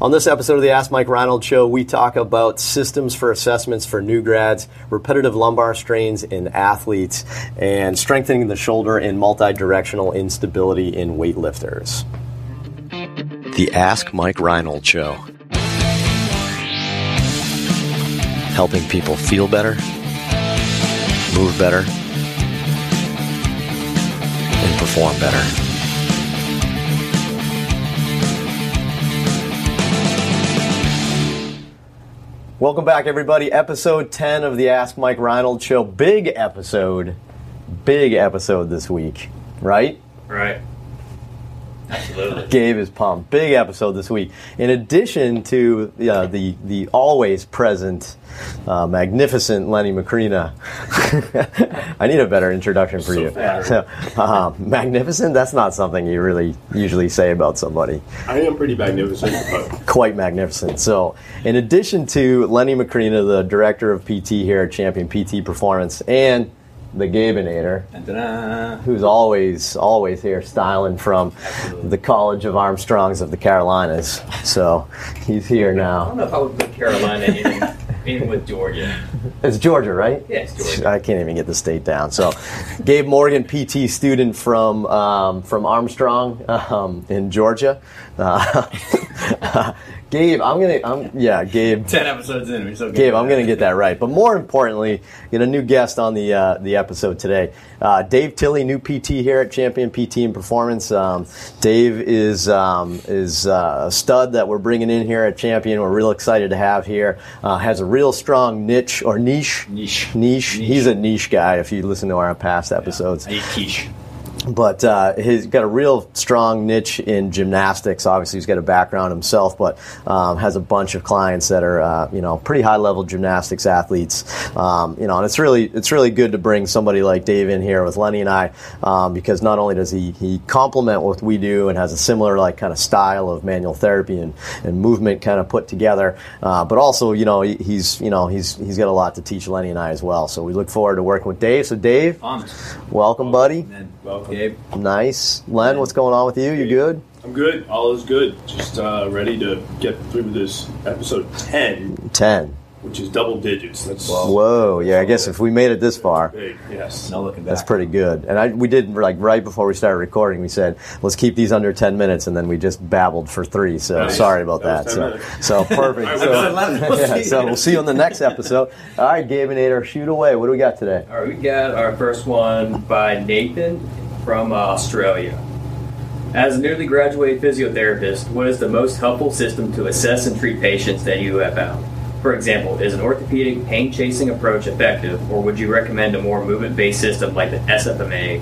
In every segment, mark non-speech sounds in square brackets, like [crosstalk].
On this episode of the Ask Mike Reinold Show, we talk about systems for assessments for new grads, repetitive lumbar strains in athletes, and strengthening the shoulder in multi-directional instability in weightlifters. The Ask Mike Reinold Show. Helping people feel better, move better, and perform better. Welcome back, everybody. Episode 10 of the Ask Mike Reinold Show. Big episode. Big episode this week, right? Right. Absolutely. [laughs] Gabe is pumped. Big episode this week. In addition to uh, the the always present, uh, magnificent Lenny Macrina. [laughs] I need a better introduction for So you. [laughs] uh, magnificent. That's not something you really usually say about somebody. I am pretty magnificent, quite magnificent. So, in addition to Lenny Macrina, the director of PT here at Champion PT Performance, and the Gabeinator, Da-da. who's always always here styling from the College of Armstrongs of the Carolinas. So he's here now. I don't know if I would put Carolina in, in with Georgia. It's Georgia, right? Yeah, Georgia. I can't even get the state down. So, Gabe Morgan, PT student from um, from Armstrong um, in Georgia. Uh, [laughs] Gabe, I'm gonna, I'm, yeah, Gabe. [laughs] Ten episodes in, we're so good. Gabe, I'm going to get that right. But more importantly, get a new guest on the uh, the episode today. Uh, Dave Tilley, new PT here at Champion PT and Performance. Um, Dave is um, is uh, a stud that we're bringing in here at Champion. We're real excited to have here. Uh, has a real strong niche or niche. Niche. Niche. Niche. He's a niche guy. If you listen to our past episodes, quiche. But uh, he's got a real strong niche in gymnastics. Obviously, he's got a background himself, but um, has a bunch of clients that are uh, you know pretty high level gymnastics athletes. Um, you know, and it's really it's really good to bring somebody like Dave in here with Lenny and I um, because not only does he he complement what we do and has a similar like kind of style of manual therapy and, and movement kind of put together, uh, but also you know he- he's you know he's he's got a lot to teach Lenny and I as well. So we look forward to working with Dave. So Dave, welcome, buddy. Then welcome. Gabe. Nice. Len, what's going on with you? You good? I'm good. All is good. Just uh, ready to get through this episode 10, 10. Which is double digits. That's Whoa. Yeah, I guess if we made it this far, big. Yes. No looking back. that's pretty good. And I, we did, like, right before we started recording, we said, let's keep these under 10 minutes, and then we just babbled for three. So Nice. sorry about that. That So, minutes. so [laughs] perfect. All right, so, yeah, so we'll see you on the next episode. All right, Gabeinator, shoot away. What do we got today? All right, we got our first one by Nathan from uh, Australia. As a newly graduated physiotherapist, what is the most helpful system to assess and treat patients that you have found? For example, is an orthopedic pain chasing approach effective, or would you recommend a more movement based system like the SFMA,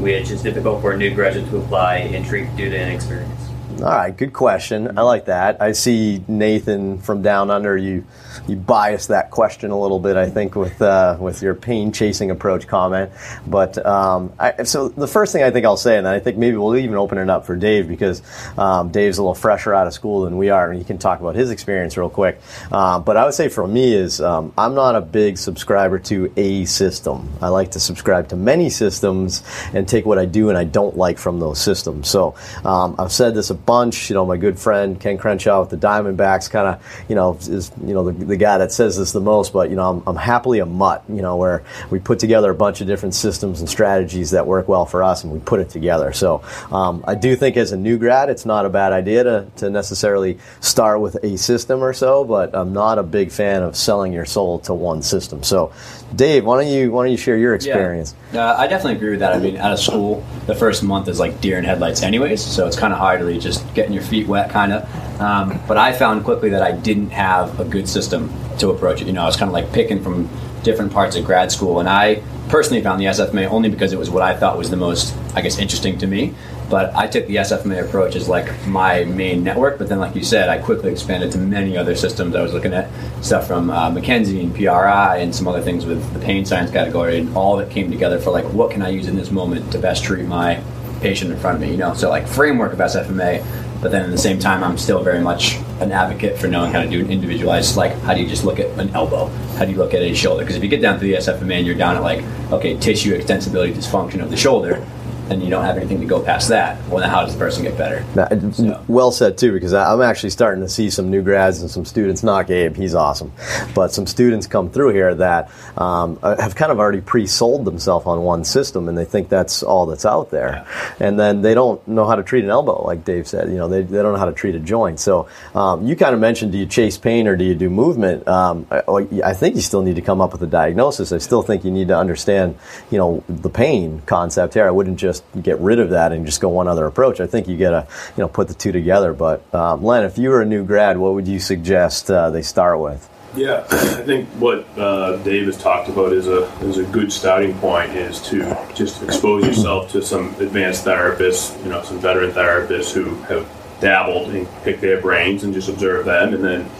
which is difficult for a new graduate to apply and treat due to inexperience? All right, good question. I like that. I see Nathan from down under. You you biased that question a little bit, I think, with uh, with your pain chasing approach comment. But um, I, so the first thing I think I'll say, and I think maybe we'll even open it up for Dave because um, Dave's a little fresher out of school than we are, and he can talk about his experience real quick. Um, but I would say for me is um, I'm not a big subscriber to a system. I like to subscribe to many systems and take what I do and I don't like from those systems. So um, I've said this bunch. You know, my good friend Ken Crenshaw with the Diamondbacks kind of, you know, is you know the, the guy that says this the most. But you know, I'm, I'm happily a mutt. You know, where we put together a bunch of different systems and strategies that work well for us, and we put it together. So um, I do think as a new grad, it's not a bad idea to, to necessarily start with a system or so. But I'm not a big fan of selling your soul to one system. So, Dave, why don't you why don't you share your experience? Uh, I definitely agree with that. I mean, out of school, the first month is like deer in headlights, anyways. So it's kind of hard to really just getting your feet wet, kind of. Um, but I found quickly that I didn't have a good system to approach it. You know, I was kind of like picking from different parts of grad school, and I personally found the SFMA only because it was what I thought was the most, I guess, interesting to me. But I took the SFMA approach as like my main network. But then, like you said, I quickly expanded to many other systems. I was looking at stuff from uh, McKenzie and PRI and some other things with the pain science category, and all that came together for like, what can I use in this moment to best treat my patient in front of me. You know, so like framework of SFMA, but then at the same time, I'm still very much an advocate for knowing how to do an individualized. Like, how do you just look at an elbow? How do you look at a shoulder? Because if you get down to the SFMA and you're down at like, okay, tissue extensibility dysfunction of the shoulder, and you don't have anything to go past that, well, then how does the person get better? Now, So- Well said too, because I'm actually starting to see some new grads and some students. Not Gabe, he's awesome, but some students come through here that um, uh, have kind of already pre-sold themselves on one system, and they think that's all that's out there, and then they don't know how to treat an elbow, like Dave said. You know, they, they don't know how to treat a joint. So um, you kind of mentioned, do you chase pain or do you do movement? Um, I, I think you still need to come up with a diagnosis. I still think you need to understand, you know, the pain concept here. I wouldn't just get rid of that and just go one other approach. I think you got to, you know, put the two together. But um, Len, if you were a new grad, what would you suggest uh, they start with? Yeah, I think what uh, Dave has talked about is a is a good starting point is to just expose yourself to some advanced therapists, you know, some veteran therapists who have dabbled and pick their brains and just observe them, and then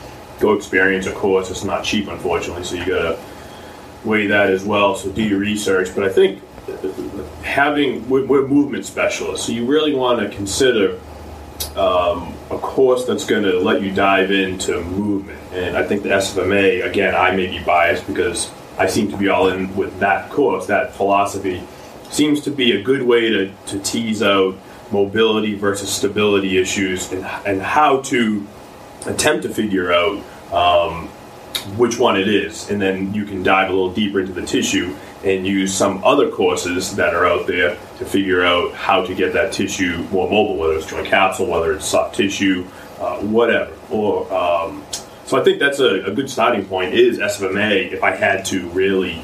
go experience a course. It's not cheap, unfortunately, so you gotta weigh that as well. So do your research. But I think having we're, we're movement specialists, so you really want to consider um, a course that's going to let you dive into movement. And I think the SFMA, again, I may be biased because I seem to be all in with that course, that philosophy, seems to be a good way to, to tease out mobility versus stability issues and, and how to attempt to figure out um, which one it is. And then you can dive a little deeper into the tissue and use some other courses that are out there to figure out how to get that tissue more mobile, whether it's joint capsule, whether it's soft tissue, uh, whatever. Or um, so I think that's a, a good starting point. Is SFMA? If I had to really,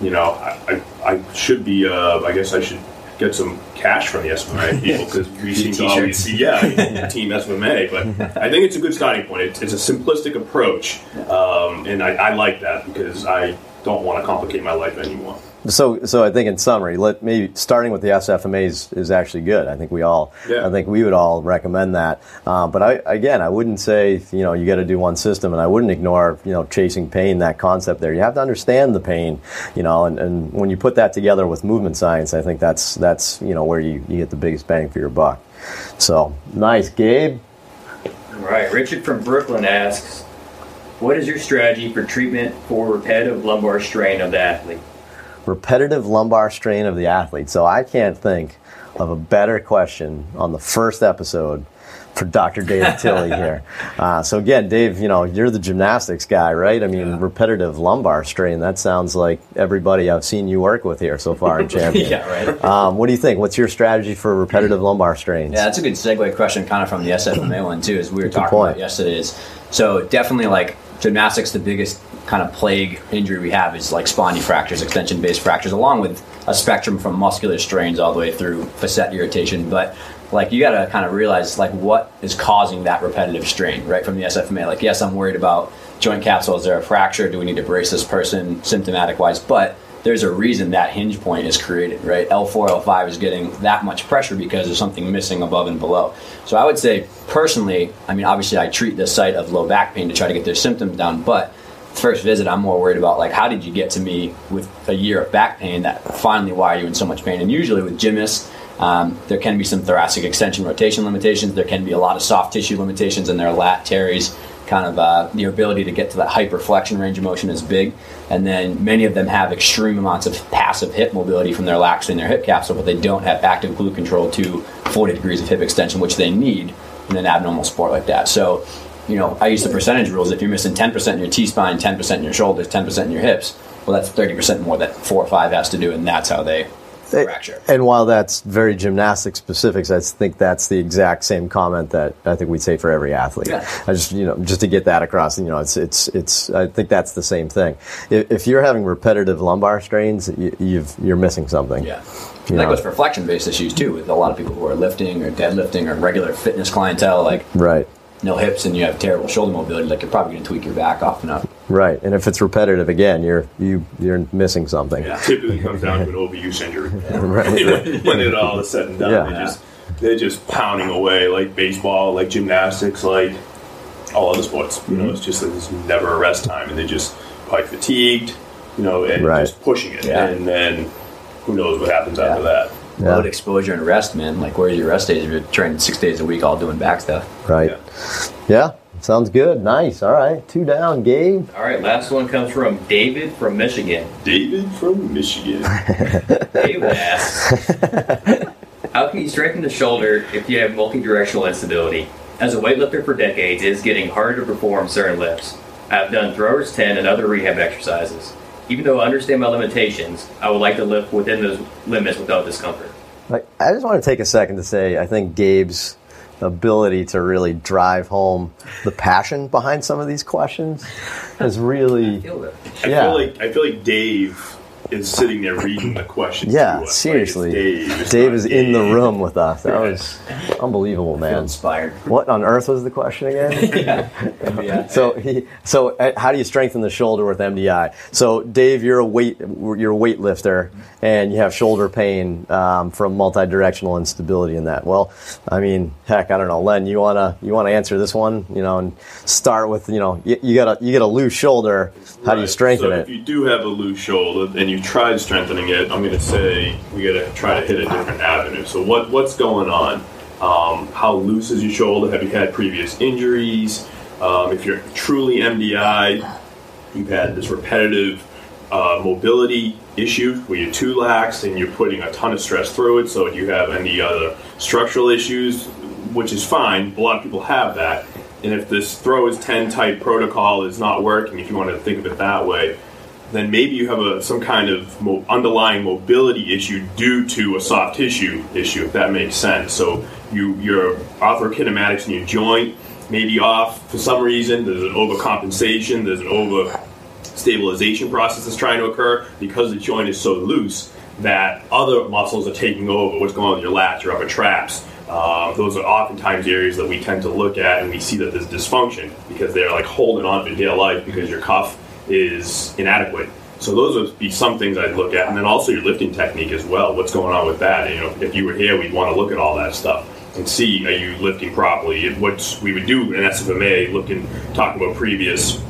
you know, I, I, I should be. Uh, I guess I should get some cash from the SFMA [laughs] people because we seem to always be yeah [laughs] team SFMA. But I think it's a good starting point. It's, it's a simplistic approach, um, and I, I like that because I don't want to complicate my life anymore. So, so I think in summary, let maybe starting with the SFMA is, is actually good. I think we all, Yeah. I think we would all recommend that. Um, but I, again, I wouldn't say you know you got to do one system, and I wouldn't ignore you know chasing pain that concept there. You have to understand the pain, you know, and, and when you put that together with movement science, I think that's that's you know where you, you get the biggest bang for your buck. So nice, Gabe. All right. Richard from Brooklyn asks, "What is your strategy for treatment for repetitive lumbar strain of the athlete?" repetitive lumbar strain of the athlete. So I can't think of a better question on the first episode for Dr. Dave [laughs] Tilley here. Uh, so again, Dave, you know you're the gymnastics guy, right? I mean, repetitive lumbar strain. That sounds like everybody I've seen you work with here so far in [laughs] Champion. yeah, right. Um, what do you think? What's your strategy for repetitive lumbar strains? Yeah, that's a good segue question, kind of from the SFMA one too, as we were talking point. about yesterday. Is so definitely like gymnastics, the biggest kind of plague injury we have is like spondy fractures, extension-based fractures, along with a spectrum from muscular strains all the way through facet irritation. But like you got to kind of realize like what is causing that repetitive strain, right? From the SFMA, like yes, I'm worried about joint capsules. Is there a fracture? Do we need to brace this person symptomatic wise? But there's a reason that hinge point is created, right? L4, L5 is getting that much pressure because there's something missing above and below. So I would say, personally, I mean, obviously I treat the site of low back pain to try to get their symptoms down, but first visit, I'm more worried about like, how did you get to me with a year of back pain that finally why are you in so much pain? And usually with gymnasts, um, there can be some thoracic extension rotation limitations. There can be a lot of soft tissue limitations in their lat teres. Kind of uh, the ability to get to that hyperflexion range of motion is big, and then many of them have extreme amounts of passive hip mobility from their laxity in their hip capsule, but they don't have active glute control to 40 degrees of hip extension, which they need in an abnormal sport like that. So, you know, I use the percentage rules. If you're missing 10% in your T spine, 10% in your shoulders, 10% in your hips, well, that's 30% more that four or five has to do, and that's how they fracture. And while that's very gymnastic specifics, I think that's the exact same comment that I think we'd say for every athlete. Yeah. I just you know just to get that across, you know, it's it's it's. I think that's the same thing. If, if you're having repetitive lumbar strains, you, you've you're missing something. Yeah. You And that know. goes for flexion based issues too, with a lot of people who are lifting or deadlifting or regular fitness clientele, like Right. no hips and you have terrible shoulder mobility, like you're probably going to tweak your back often enough. Right. And if it's repetitive again, you're you you're missing something. Yeah. Typically comes down to an overuse injury. [laughs] Right. [laughs] when, when it all is said and done, Yeah. they just they're just pounding away like baseball, like gymnastics, like all other sports. You know, it's just that there's never a rest time, and they're just quite fatigued. You know, and Right. just pushing it, Yeah. and then who knows what happens after that. Yeah. load exposure and rest, man. Like, where's your rest days if you're training six days a week, all doing back stuff? Right. Yeah. Sounds good. Nice. All right. Two down, Gabe. All right, last one comes from David from Michigan. David from Michigan. [laughs] David asks, How can you strengthen the shoulder if you have multi-directional instability? As a weightlifter for decades, it is getting harder to perform certain lifts. I have done throwers 10 and other rehab exercises. Even though I understand my limitations, I would like to lift within those limits without discomfort. I just want to take a second to say I think Gabe's ability to really drive home the passion behind some of these questions is really Feel it. I Yeah. feel like I feel like Dave is sitting there reading the questions. to yeah us. Like, it's seriously. Dave, it's Dave is in the room with us. That was [laughs] unbelievable man. Inspired. what on earth was the question again? [laughs] Yeah. so he so uh, how do you strengthen the shoulder with MDI so Dave you're a weight you're a weightlifter and you have shoulder pain um, from multi-directional instability in that. Well I mean heck I don't know. Len you wanna you wanna answer this one? You know and start with you know you, you got a you got a loose shoulder. How do you strengthen so it? If you do have a loose shoulder and you tried strengthening it, I'm going to say we got to try to hit a different avenue. So what what's going on? Um, how loose is your shoulder? Have you had previous injuries? Um, if you're truly MDI, you've had this repetitive uh, mobility issue where you're too lax and you're putting a ton of stress through it. So you have any other structural issues, which is fine. A lot of people have that. And if this throwers 10 type protocol is not working, if you want to think of it that way, then maybe you have a, some kind of mo- underlying mobility issue due to a soft tissue issue, if that makes sense. So you your arthrokinematics in your joint may be off for some reason. There's an overcompensation. There's an over stabilization process that's trying to occur because the joint is so loose that other muscles are taking over. What's going on with your lats, your upper traps? Um, those are oftentimes areas that we tend to look at and we see that there's dysfunction because they're like holding on for dear life because your cuff is inadequate. So those would be some things I'd look at, and then also your lifting technique as well. What's going on with that? You know, if you were here, we'd want to look at all that stuff and see are you lifting properly. What we would do in SFMA, looking talking about previous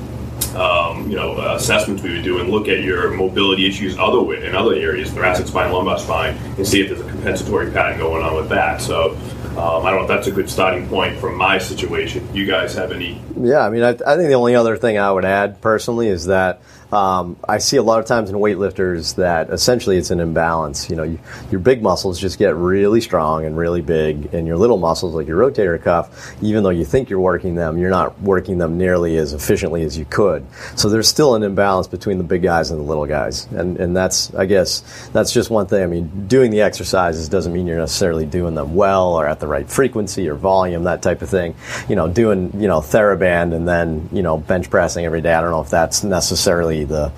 um, you know, uh, assessments we would do and look at your mobility issues other in other areas, thoracic spine, lumbar spine, and see if there's a compensatory pattern going on with that. So um, I don't know if that's a good starting point from my situation. You guys have any? Yeah, I mean, I, I think the only other thing I would add personally is that um, I see a lot of times in weightlifters that essentially it's an imbalance. You know, you, your big muscles just get really strong and really big, and your little muscles, like your rotator cuff, even though you think you're working them, you're not working them nearly as efficiently as you could. So there's still an imbalance between the big guys and the little guys, and and that's I guess that's just one thing. I mean, doing the exercises doesn't mean you're necessarily doing them well or at the right frequency or volume, that type of thing. You know, doing you know TheraBand and then you know bench pressing every day. I don't know if that's necessarily the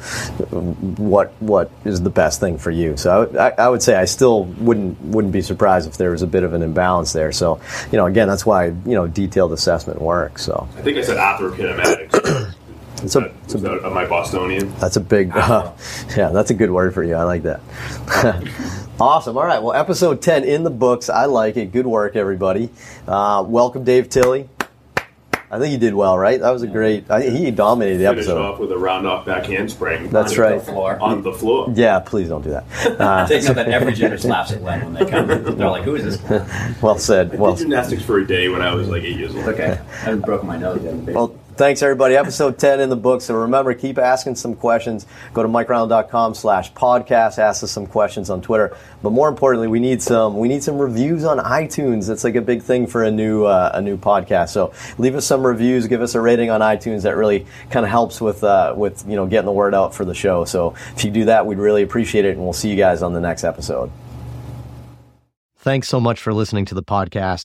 what what is the best thing for you. So I, would- I, would say I still wouldn't wouldn't be surprised if there was a bit of an imbalance there. So you know, again, that's why you know detailed assessment works. So I think I said arthrokinematics. [coughs] it's a, it's a that- am I Bostonian? That's a big, uh, [laughs] yeah, that's a good word for you. I like that. [laughs] awesome. All right. Well, episode 10 in the books. I like it. Good work, everybody. Uh, welcome, Dave Tilley. I think he did well, right? That was a great, I, he dominated the Finish episode. off with a round off back handspring. That's on right. The floor. On the floor. Yeah, please don't do that. Uh, Take note that [laughs] every gym just laughs at Len when they come. They're like, "Who is this?" well said. I Well, did gymnastics for a day when I was like eight years old. Okay, I haven't my nose yet. in Well, thanks everybody. Episode [laughs] 10 in the book. So remember, keep asking some questions. Go to mikereinold.com slash podcast. Ask us some questions on Twitter. But more importantly, we need some, we need some reviews on iTunes. That's like a big thing for a new, uh, a new podcast. So leave us some reviews, give us a rating on iTunes. That really kind of helps with, uh, with, you know, getting the word out for the show. So if you do that, we'd really appreciate it. And we'll see you guys on the next episode. Thanks so much for listening to the podcast.